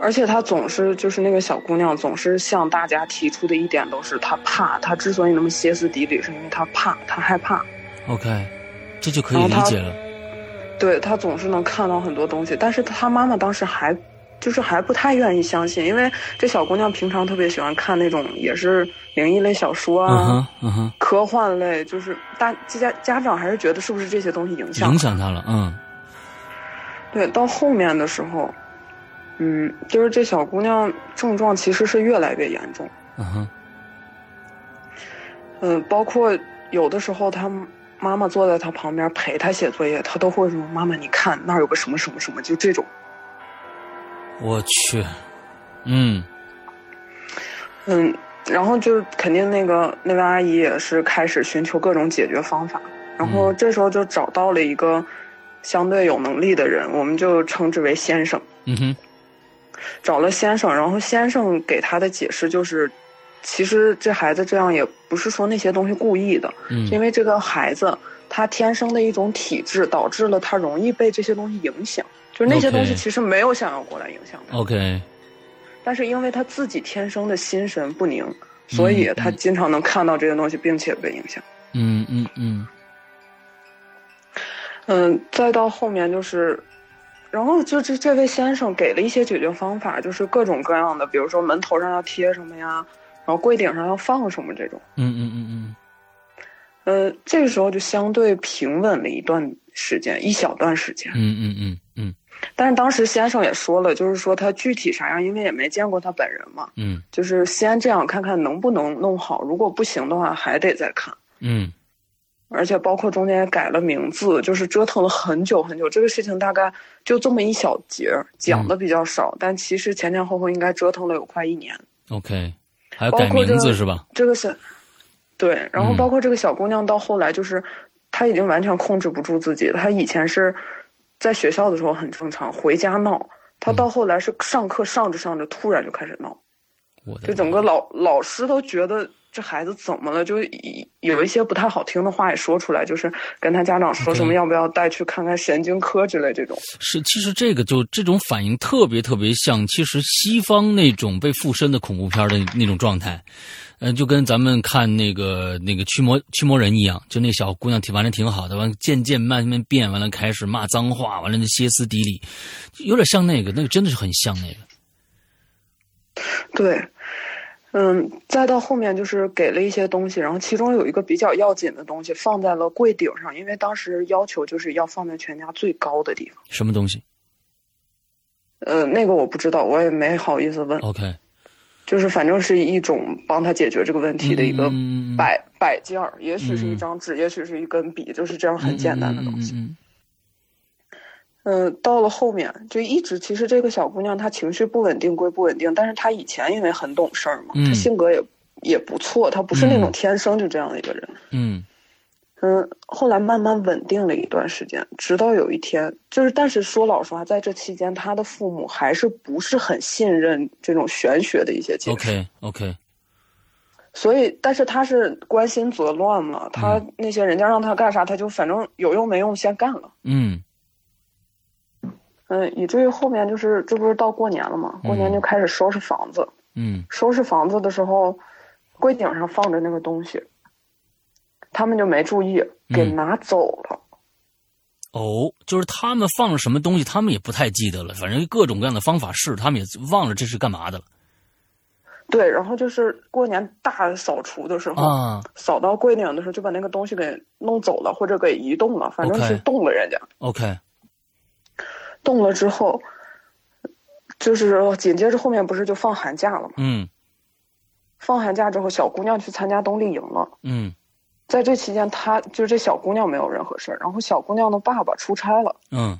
而且她总是就是那个小姑娘，总是向大家提出的一点都是她怕。她之所以那么歇斯底里，是因为她怕，她害怕。OK，这就可以理解了。对她总是能看到很多东西，但是她妈妈当时还就是还不太愿意相信，因为这小姑娘平常特别喜欢看那种也是灵异类小说嗯啊、科幻类，就是大家家长还是觉得是不是这些东西影响影响她了，嗯对，到后面的时候，嗯，就是这小姑娘症状其实是越来越严重，嗯哼嗯，包括有的时候她妈妈坐在她旁边陪她写作业，她都会说：“妈妈，你看那儿有个什么什么什么。”就这种。我去，嗯。嗯，然后就肯定那个那位阿姨也是开始寻求各种解决方法，然后这时候就找到了一个相对有能力的人，我们就称之为先生。嗯哼。找了先生，然后先生给他的解释就是，其实这孩子这样也不是说那些东西故意的，因嗯为这个孩子他天生的一种体质导致了他容易被这些东西影响，就是那些东西其实没有想要过来影响他，，OK，但是因为他自己天生的心神不宁，所以他经常能看到这些东西，并且被影响。嗯嗯嗯。嗯，再到后面就是，然后就这这位先生给了一些解决方法，就是各种各样的，比如说门头上要贴什么呀，然后柜顶上要放什么这种。嗯嗯嗯嗯。呃，这个时候就相对平稳了一段时间，一小段时间。嗯嗯嗯嗯但是当时先生也说了，就是说他具体啥样，因为也没见过他本人嘛，嗯就是先这样看看能不能弄好，如果不行的话还得再看。嗯而且包括中间也改了名字，就是折腾了很久很久。这个事情大概就这么一小节，讲的比较少，但其实前前后后应该折腾了有快一年。，OK，还要改名字是吧？这个是，对，然后嗯包括这个小姑娘到后来就是，她已经完全控制不住自己了。她以前是在学校的时候很正常，回家闹。他到后来是上课上着上着，突然就开始闹，我就整个老老师都觉得这孩子怎么了，就有一些不太好听的话也说出来，就是跟他家长说什么要不要带去看看神经科之类这种。是，其实这个就这种反应特别特别像，其实西方那种被附身的恐怖片的那种状态，嗯、就跟咱们看那个那个驱魔驱魔人一样，就那小姑娘挺完了挺好的，完了渐渐慢慢变，完了开始骂脏话，完了那歇斯底里，有点像那个，那个真的是很像那个。对，嗯，再到后面就是给了一些东西，然后其中有一个比较要紧的东西放在了柜顶上，因为当时要求就是要放在全家最高的地方。什么东西呃，那个我不知道，我也没好意思问，？OK，就是反正是一种帮他解决这个问题的一个摆摆件儿，也许是一嗯张纸，也许是一根笔，就是这样很简单的东西。嗯嗯嗯，到了后面就一直，其实这个小姑娘她情绪不稳定归不稳定，但是她以前因为很懂事儿嘛，嗯她性格也也不错，她不是那种嗯天生就这样的一个人。嗯嗯，后来慢慢稳定了一段时间，直到有一天，就是但是说老实话，在这期间，她的父母还是不是很信任这种玄学的一些解释。，OK OK，所以，但是他是关心则乱嘛，他那些人家让他干啥，他就反正有用没用先干了。嗯嗯，以至于后面就是这不是到过年了嘛，过年就开始收拾房子。嗯收拾房子的时候，柜顶上放着那个东西，他们就没注意，给嗯拿走了。哦，就是他们放了什么东西，他们也不太记得了，反正各种各样的方法试，他们也忘了这是干嘛的了对，然后就是过年大扫除的时候，啊。扫到柜顶的时候就把那个东西给弄走了，或者给移动了，反正是动了人家。OK，动了之后，就是紧接着后面不是就放寒假了吗？嗯放寒假之后，小姑娘去参加冬令营了。嗯在这期间，她就是这小姑娘没有任何事儿，然后小姑娘的爸爸出差了，嗯，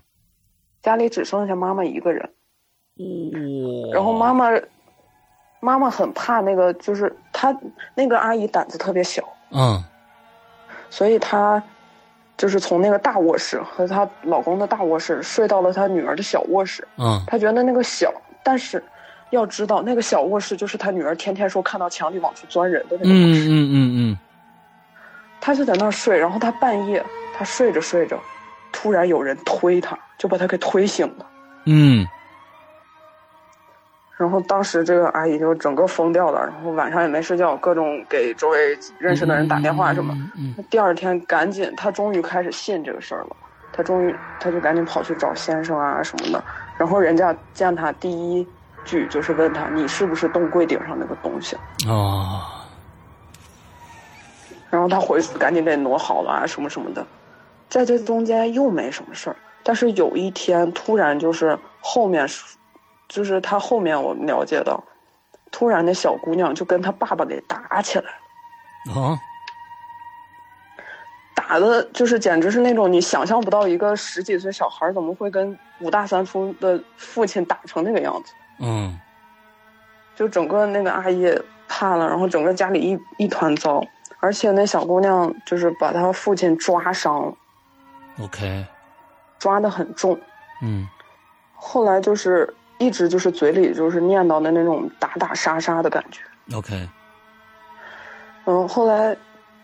家里只剩下妈妈一个人。哇然后妈妈，妈妈很怕那个，就是她那个阿姨胆子特别小，嗯所以她就是从那个大卧室和她老公的大卧室睡到了她女儿的小卧室。嗯她觉得那个小，但是要知道那个小卧室就是她女儿天天说看到墙里往出钻人的那个卧室。嗯嗯嗯她就在那儿睡，然后她半夜她睡着睡着，突然有人推她，就把她给推醒了。嗯然后当时这个阿姨就整个疯掉了，然后晚上也没睡觉，各种给周围认识的人打电话什么。嗯第二天赶紧，她终于开始信这个事儿了。她终于，她就赶紧跑去找先生啊什么的。然后人家见她第一句就是问她：“你是不是动柜顶上那个东西嗯哦，？”然后她回去赶紧给挪好了啊什么什么的。在这中间又没什么事儿，但是有一天突然就是后面是，就是他后面我们了解到，突然那小姑娘就跟他爸爸给打起来了。啊，打的就是简直是那种你想象不到，一个十几岁小孩怎么会跟五大三粗的父亲打成那个样子？嗯就整个那个阿姨也怕了，然后整个家里一一团糟，而且那小姑娘就是把她父亲抓伤了，，OK，抓的很重。嗯后来就是一直就是嘴里就是念叨的那种打打杀杀的感觉。，OK，嗯，后来，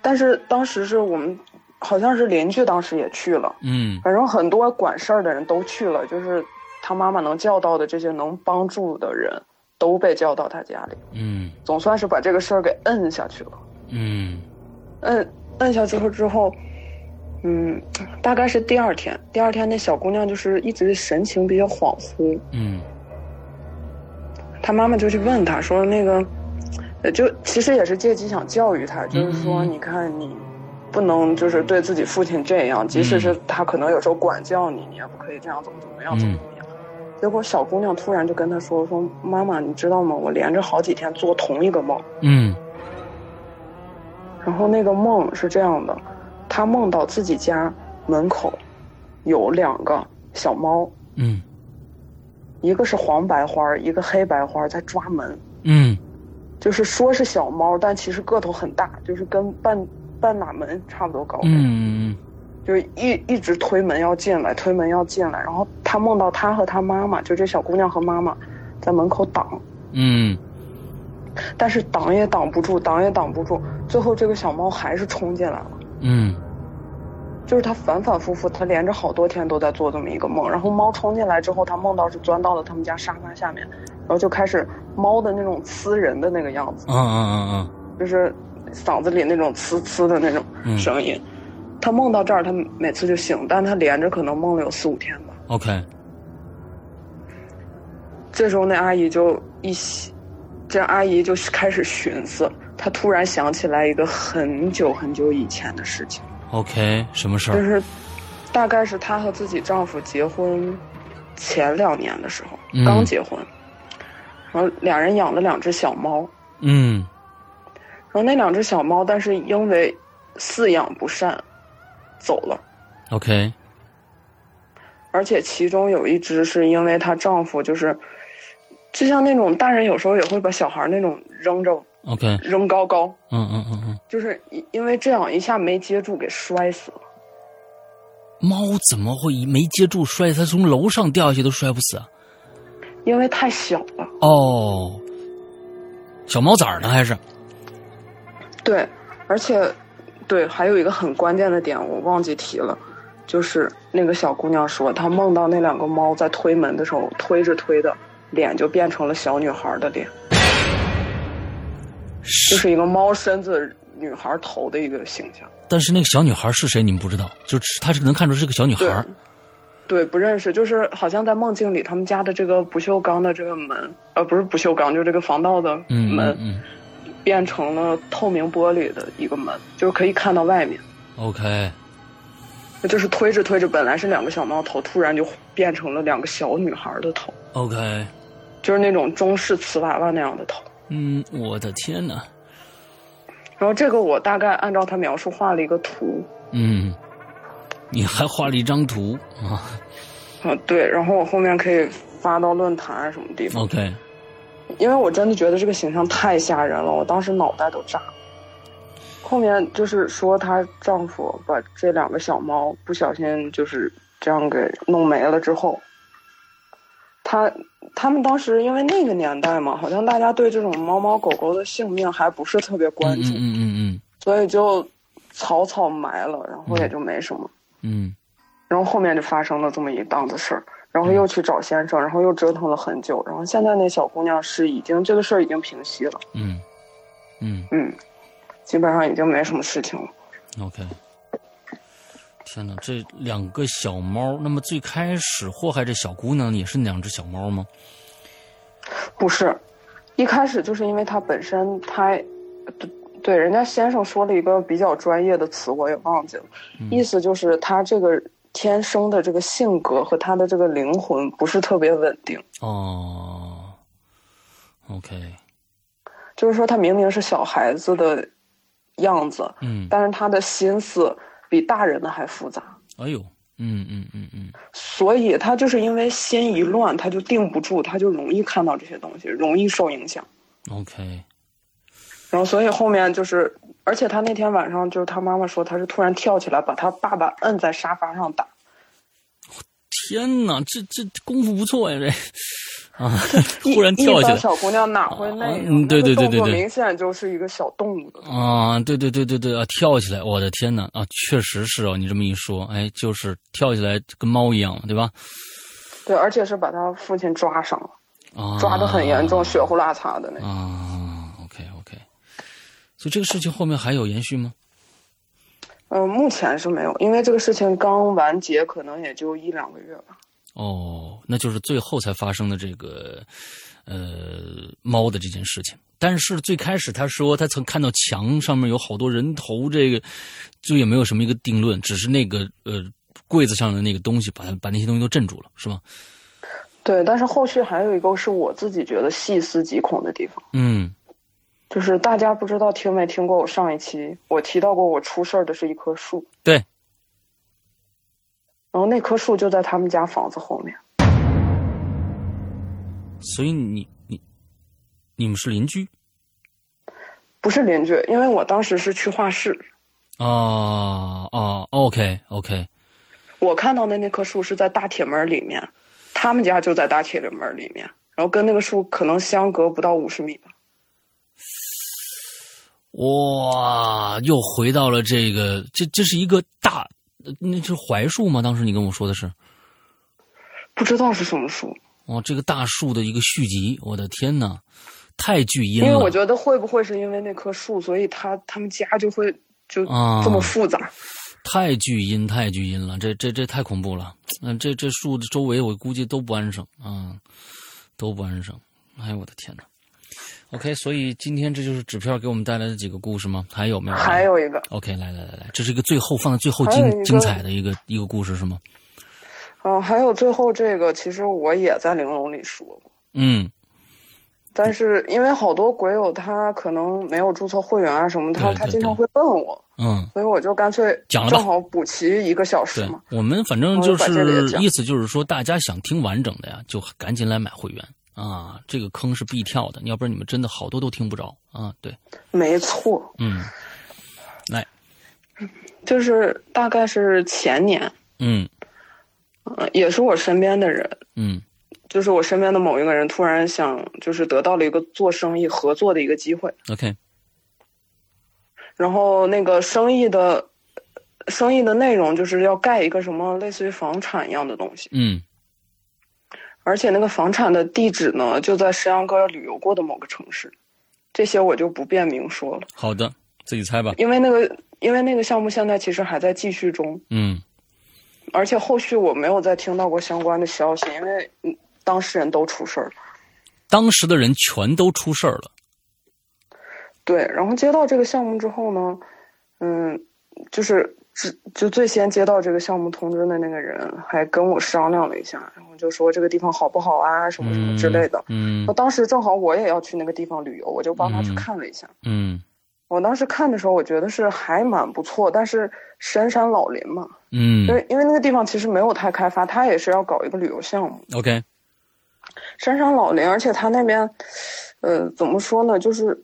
但是当时是我们好像是邻居当时也去了，嗯。反正很多管事儿的人都去了，就是他妈妈能叫到的这些能帮助的人都被叫到他家里。嗯。总算是把这个事儿给摁下去了。嗯。摁摁下之后之后，嗯，大概是第二天，第二天那小姑娘就是一直神情比较恍惚，嗯她妈妈就去问他说那个，呃，就其实也是借机想教育他，就是说你看你不能就是对自己父亲这样，即使是他可能有时候管教你，你也不可以这样怎么怎么样怎么怎么样。结果小姑娘突然就跟他说说妈妈，你知道吗？我连着好几天做同一个梦。嗯然后那个梦是这样的，她梦到自己家门口有两个小猫，嗯一个是黄白花，一个黑白花在抓门，嗯就是说是小猫，但其实个头很大，就是跟半半拉门差不多高，嗯就是一一直推门要进来，推门要进来。然后他梦到他和他妈妈，就这小姑娘和妈妈在门口挡，嗯但是挡也挡不住，挡也挡不住，最后这个小猫还是冲进来了。嗯就是他反反复复，他连着好多天都在做这么一个梦。然后猫冲进来之后，他梦到是钻到了他们家沙发下面，然后就开始猫的那种呲人的那个样子，嗯嗯嗯嗯就是嗓子里那种呲呲的那种嗯声音。他梦到这儿，他每次就醒，但他连着可能梦了有四五天吧。，OK，这时候那阿姨就一洗，这阿姨就开始寻思，她突然想起来一个很久很久以前的事情。OK，什么事儿？就是大概是她和自己丈夫结婚前两年的时候，嗯。刚结婚，然后俩人养了两只小猫，嗯然后那两只小猫，但是因为饲养不善，走了，，OK，而且其中有一只是因为她丈夫就是，就像那种大人有时候也会把小孩那种扔着 OK，扔高高，嗯嗯嗯嗯，就是因因为这样一下没接住给摔死了。猫怎么会没接住摔？它从楼上掉下去都摔不死啊？因为太小了，哦，小猫崽儿呢？还是？对，而且，对，还有一个很关键的点我忘记提了，就是那个小姑娘说，她梦到那两个猫在推门的时候，推着推的，脸就变成了小女孩的脸，就是一个猫身子、女孩头的一个形象。但是那个小女孩是谁？你们不知道，就是她是能看出是个小女孩对不认识，就是好像在梦境里，他们家的这个不锈钢的这个门，呃，不是不锈钢，就是这个防盗的嗯门，嗯变成了透明玻璃的一个门，就是可以看到外面。嗯，OK，就是推着推着，本来是两个小猫头，突然就变成了两个小女孩的头，OK，就是那种中式瓷娃娃那样的头。嗯，我的天哪，然后这个我大概按照他描述画了一个图，嗯，你还画了一张图啊啊，对，然后我后面可以发到论坛啊什么地方，？OK，因为我真的觉得这个形象太吓人了，我当时脑袋都炸。后面就是说她丈夫把这两个小猫不小心就是这样给弄没了之后，他他们当时因为那个年代嘛，好像大家对这种猫猫狗狗的性命还不是特别关注，嗯嗯嗯嗯所以就草草埋了，然后也就没什么。嗯然后后面就发生了这么一档子事儿，然后又去找先生，然后又折腾了很久，然后现在那小姑娘是已经这个事儿已经平息了，嗯嗯嗯，基本上已经没什么事情了。嗯，OK。天哪，这两个小猫，那么最开始祸害这小姑娘也是两只小猫吗？不是，一开始就是因为她本身她，对对，人家先生说了一个比较专业的词，我也忘记了，意思就是她这个天生的这个性格和她的这个灵魂不是特别稳定，哦，OK，就是说她明明是小孩子的样子，嗯，但是她的心思比大人的还复杂。哎呦，嗯嗯嗯嗯所以他就是因为心一乱，他就定不住，他就容易看到这些东西，容易受影响。，OK，然后，所以后面就是，而且他那天晚上就是他妈妈说，他是突然跳起来把他爸爸摁在沙发上打，天哪，这这功夫不错呀，这啊，忽然跳起来小姑娘哪会那样？嗯对对对对对明显就是一个小动物的。啊，对对对对对啊，跳起来，我的天哪啊，确实是哦，你这么一说，哎，就是跳起来跟猫一样，对吧？对，而且是把他父亲抓上了，啊，抓的很严重，血呼啦擦的那种。啊，OK，所以这个事情后面还有延续吗？嗯，目前是没有，因为这个事情刚完结，可能也就一两个月吧。哦，那就是最后才发生的这个，呃，猫的这件事情。但是最开始他说他曾看到墙上面有好多人头，这个就也没有什么一个定论，只是那个呃柜子上的那个东西把把那些东西都镇住了，是吗？对，但是后续还有一个是我自己觉得细思极恐的地方。嗯。就是大家不知道听没听过我上一期我提到过我出事儿的是一棵树，对，然后那棵树就在他们家房子后面，所以你你你们是邻居？不是邻居，因为我当时是去画室。啊啊，OK OK，我看到的那棵树是在大铁门里面，他们家就在大铁门里面，然后跟那个树可能相隔不到五十米吧。哇，又回到了这个，这这是一个大，那是槐树吗？当时你跟我说的是，不知道是什么树。哦，这个大树的一个续集，我的天呐，太巨阴了。因为我觉得会不会是因为那棵树，所以他他们家就会就这么复杂。太巨阴，太巨阴了，这这这太恐怖了。嗯，这这树的周围我估计都不安生啊，都不安生。哎呦，我的天哪！OK，所以今天这就是纸片给我们带来的几个故事吗？还有没有？还有一个。OK，来来来来，这是一个最后放在最后精精彩的一个一个故事是吗？嗯，还有最后这个，其实我也在玲珑里说过。嗯。但是因为好多鬼友他可能没有注册会员啊什么，他他经常会问我。嗯。所以我就干脆讲了正好补齐一个小时嘛。我们反正就是意思就是说，大家想听完整的呀，就赶紧来买会员。啊，这个坑是必跳的，要不然你们真的好多都听不着啊！对，没错。嗯，来，就是大概是前年，嗯，呃，也是我身边的人，嗯，就是我身边的某一个人突然想，就是得到了一个做生意合作的一个机会。OK，然后那个生意的，生意的内容就是要盖一个什么类似于房产一样的东西。嗯。而且那个房产的地址呢，就在石羊哥旅游过的某个城市，这些我就不便明说了。好的，自己猜吧。因为那个，因为那个项目现在其实还在继续中。嗯。而且后续我没有再听到过相关的消息，因为当事人都出事儿了。当时的人全都出事儿了。对，然后接到这个项目之后呢，嗯，就是。是，就最先接到这个项目通知的那个人，还跟我商量了一下，然后就说这个地方好不好啊，什么什么之类的。嗯，我当时正好我也要去那个地方旅游，我就帮他去看了一下。嗯，我当时看的时候，我觉得是还蛮不错，但是深山老林嘛。嗯，因为因为那个地方其实没有太开发，他也是要搞一个旅游项目。OK，深山老林，而且他那边，呃，怎么说呢，就是。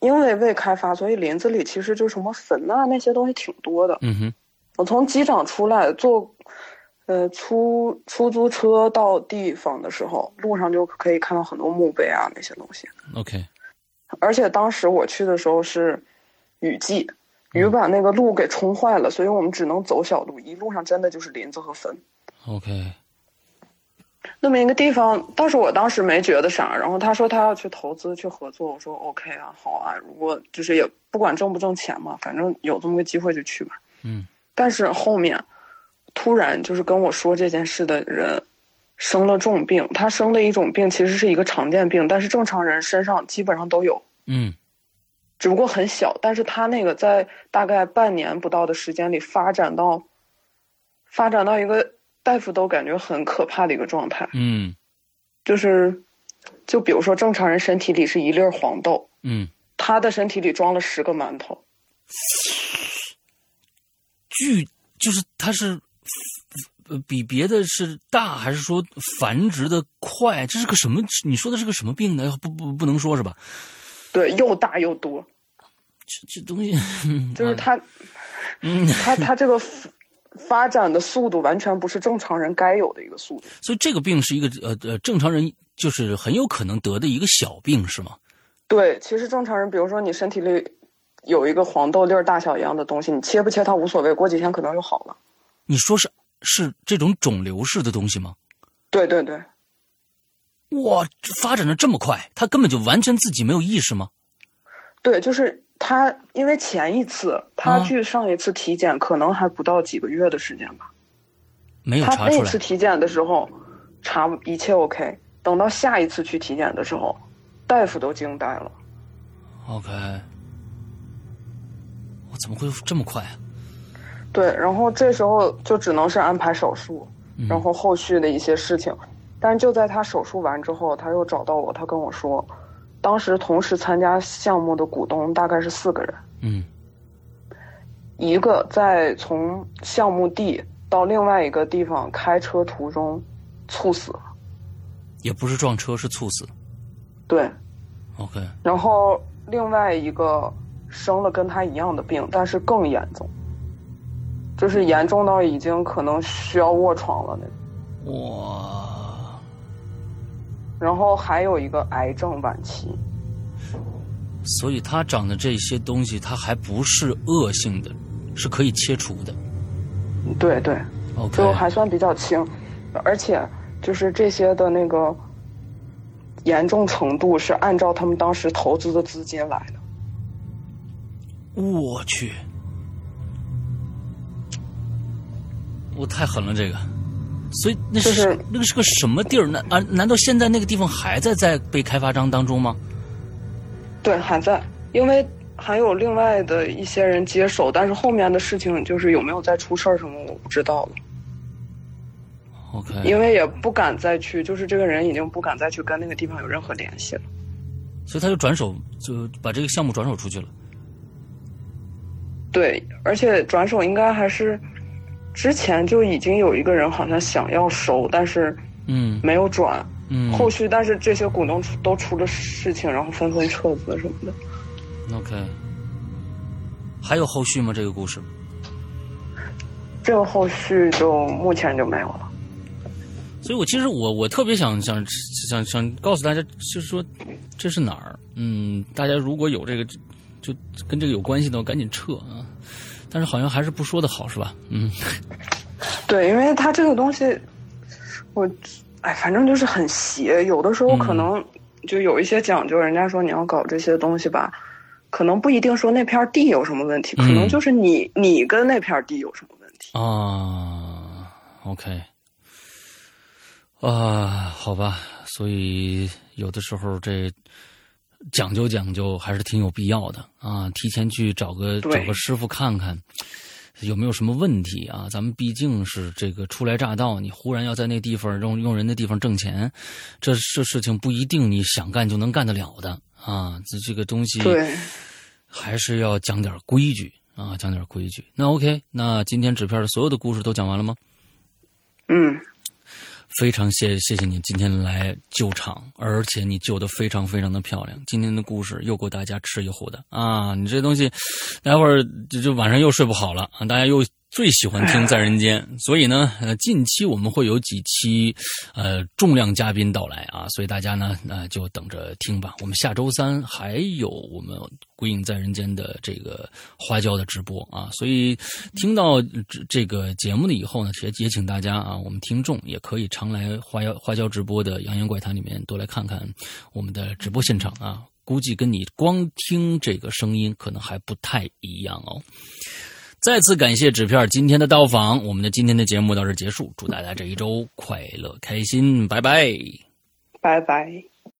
因为未开发，所以林子里其实就什么坟啊那些东西挺多的。嗯哼，我从机场出来坐，呃，出出租车到地方的时候，路上就可以看到很多墓碑啊那些东西。OK，而且当时我去的时候是雨季，雨把那个路给冲坏了，所以我们只能走小路，一路上真的就是林子和坟。OK。那么一个地方，但是我当时没觉得啥。然后他说他要去投资去合作，我说 OK 啊，好啊。如果就是也不管挣不挣钱嘛，反正有这么个机会就去吧。嗯。但是后面，突然就是跟我说这件事的人，生了重病。他生的一种病其实是一个常见病，但是正常人身上基本上都有。嗯。只不过很小，但是他那个在大概半年不到的时间里发展到，发展到一个。大夫都感觉很可怕的一个状态，嗯，就是，就比如说正常人身体里是一粒黄豆，嗯，他的身体里装了十个馒头，巨就是他是，呃，比别的是大还是说繁殖的快？这是个什么？你说的是个什么病呢？不不不能说是吧？对，又大又多，这这东西就是他，嗯，他他这个。发展的速度完全不是正常人该有的一个速度，所以这个病是一个呃呃正常人就是很有可能得的一个小病是吗？对，其实正常人，比如说你身体里有一个黄豆粒儿大小一样的东西，你切不切它无所谓，过几天可能就好了。你说是是这种肿瘤式的东西吗？对对对。哇，发展的这么快，他根本就完全自己没有意识吗？对，就是他因为前一次他啊距上一次体检可能还不到几个月的时间吧。没有他查出来那次。体检的时候查一切 OK，等到下一次去体检的时候，大夫都惊呆了。OK，我怎么会这么快啊？对，然后这时候就只能是安排手术，嗯然后后续的一些事情。但就在他手术完之后，他又找到我，他跟我说，当时同时参加项目的股东大概是四个人，嗯。一个在从项目地到另外一个地方开车途中猝死了，也不是撞车，是猝死。对，OK，然后另外一个生了跟他一样的病，但是更严重，就是严重到已经可能需要卧床了那种。哇，然后还有一个癌症晚期，所以他长的这些东西，它还不是恶性的，是可以切除的。对对就还算比较轻，而且就是这些的那个严重程度是按照他们当时投资的资金来的。我去，我太狠了这个。所以那是、就是那个是个什么地儿？难啊？难道现在那个地方还在在被开发商当中吗？对，还在，因为还有另外的一些人接手，但是后面的事情就是有没有再出事儿什么，我不知道了。OK，因为也不敢再去，就是这个人已经不敢再去跟那个地方有任何联系了。所以他就转手就把这个项目转手出去了。对，而且转手应该还是之前就已经有一个人好像想要收，但是嗯没有转。嗯后续但是这些股东出都出了事情，然后纷纷撤资什么的。OK，还有后续吗？这个故事？这个后续就目前就没有了。所以我其实我我特别想想想想告诉大家，就是说这是哪儿？嗯，大家如果有这个就跟这个有关系的话，赶紧撤啊！但是好像还是不说的好，是吧？嗯 对，因为它这个东西，我哎，反正就是很邪，有的时候可能就有一些讲究，人家说你要搞这些东西吧。可能不一定说那片地有什么问题，可能嗯就是你你跟那片地有什么问题。啊，OK，啊，好吧，所以有的时候这讲究讲究还是挺有必要的啊，提前去找个找个师傅看看。有没有什么问题啊？咱们毕竟是这个初来乍到，你忽然要在那地方用用人的地方挣钱，这这事情不一定你想干就能干得了的啊！这这个东西对，还是要讲点规矩啊，讲点规矩。那 OK，那今天纸片的所有的故事都讲完了吗？嗯，非常谢谢谢你今天来救场，而且你救的非常非常的漂亮。今天的故事又够大家吃一壶的啊！你这东西，待会儿就就晚上又睡不好了啊！大家又最喜欢听在人间，所以呢，呃，近期我们会有几期呃重量嘉宾到来啊，所以大家呢，那、就等着听吧。我们下周三还有我们《鬼影在人间》的这个花椒的直播啊，所以听到这这个节目的以后呢，也也请大家啊，我们听众也可以常来花椒花椒直播的《扬言怪谈》里面多来看看我们的直播现场啊。估计跟你光听这个声音可能还不太一样哦。再次感谢纸片今天的到访，我们的今天的节目到这结束，祝大家这一周快乐开心，拜拜。拜拜。